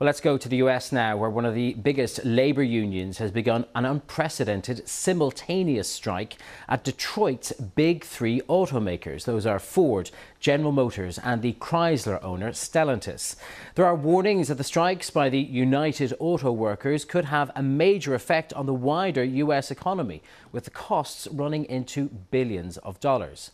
Well, let's go to the US now, where one of the biggest labour unions has begun an unprecedented simultaneous strike at Detroit's big three automakers. Those are Ford, General Motors, and the Chrysler owner Stellantis. There are warnings that the strikes by the United Auto Workers could have a major effect on the wider US economy, with the costs running into billions of dollars.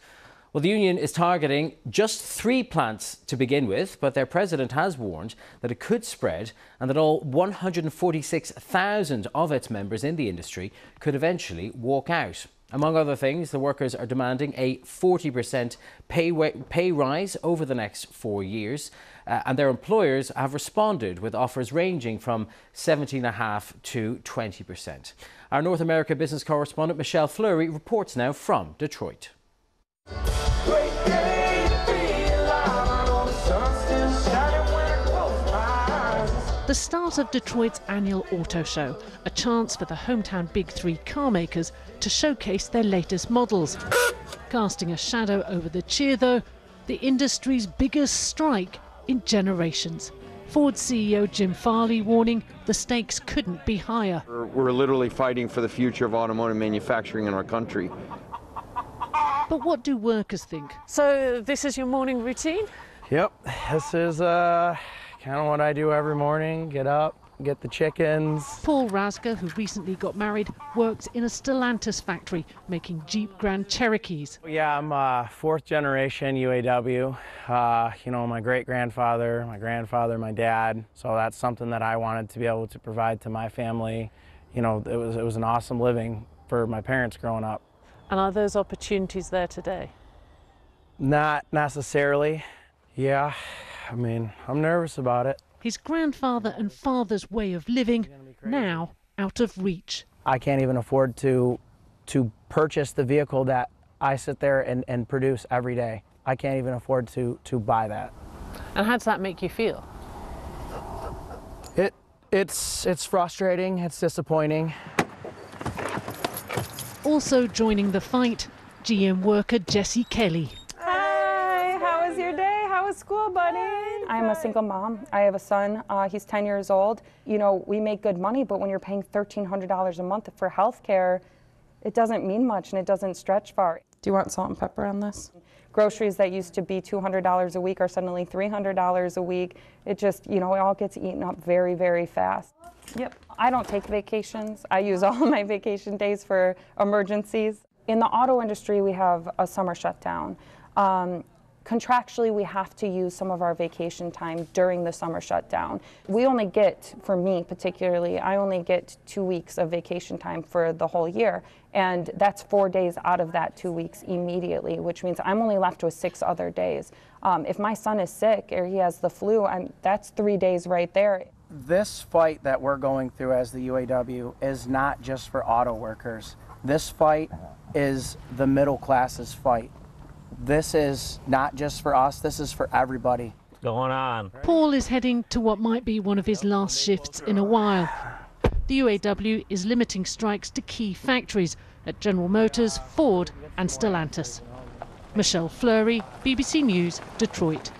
Well, the union is targeting just three plants to begin with, but their president has warned that it could spread and that all 146,000 of its members in the industry could eventually walk out. Among other things, the workers are demanding a 40% pay, pay rise over the next four years, uh, and their employers have responded with offers ranging from 17.5 to 20%. Our North America business correspondent Michelle Fleury reports now from Detroit. The start of Detroit's annual auto show, a chance for the hometown big three car makers to showcase their latest models. Casting a shadow over the cheer, though, the industry's biggest strike in generations. Ford CEO Jim Farley warning the stakes couldn't be higher. We're, we're literally fighting for the future of automotive manufacturing in our country. But what do workers think? So this is your morning routine? Yep, this is uh, kind of what I do every morning. Get up, get the chickens. Paul Rasger, who recently got married, works in a Stellantis factory making Jeep Grand Cherokees. Yeah, I'm uh, fourth generation UAW. Uh, you know, my great grandfather, my grandfather, my dad. So that's something that I wanted to be able to provide to my family. You know, it was it was an awesome living for my parents growing up. And are those opportunities there today? Not necessarily. Yeah, I mean, I'm nervous about it. His grandfather and father's way of living now out of reach. I can't even afford to to purchase the vehicle that I sit there and, and produce every day. I can't even afford to to buy that. And how does that make you feel? It it's it's frustrating, it's disappointing. Also joining the fight, GM worker Jesse Kelly. Hi, how was your day? How was school, buddy? I'm a single mom. I have a son. Uh, he's 10 years old. You know, we make good money, but when you're paying $1,300 a month for health care, it doesn't mean much and it doesn't stretch far. Do you want salt and pepper on this? Groceries that used to be $200 a week are suddenly $300 a week. It just, you know, it all gets eaten up very, very fast. Yep. I don't take vacations. I use all my vacation days for emergencies. In the auto industry, we have a summer shutdown. Um, contractually, we have to use some of our vacation time during the summer shutdown. We only get, for me particularly, I only get two weeks of vacation time for the whole year. And that's four days out of that two weeks immediately, which means I'm only left with six other days. Um, if my son is sick or he has the flu, I'm, that's three days right there this fight that we're going through as the UAW is not just for auto workers. This fight is the middle class's fight. This is not just for us, this is for everybody. Going on. Paul is heading to what might be one of his last shifts in a while. The UAW is limiting strikes to key factories at General Motors, Ford, and Stellantis. Michelle Fleury, BBC News, Detroit.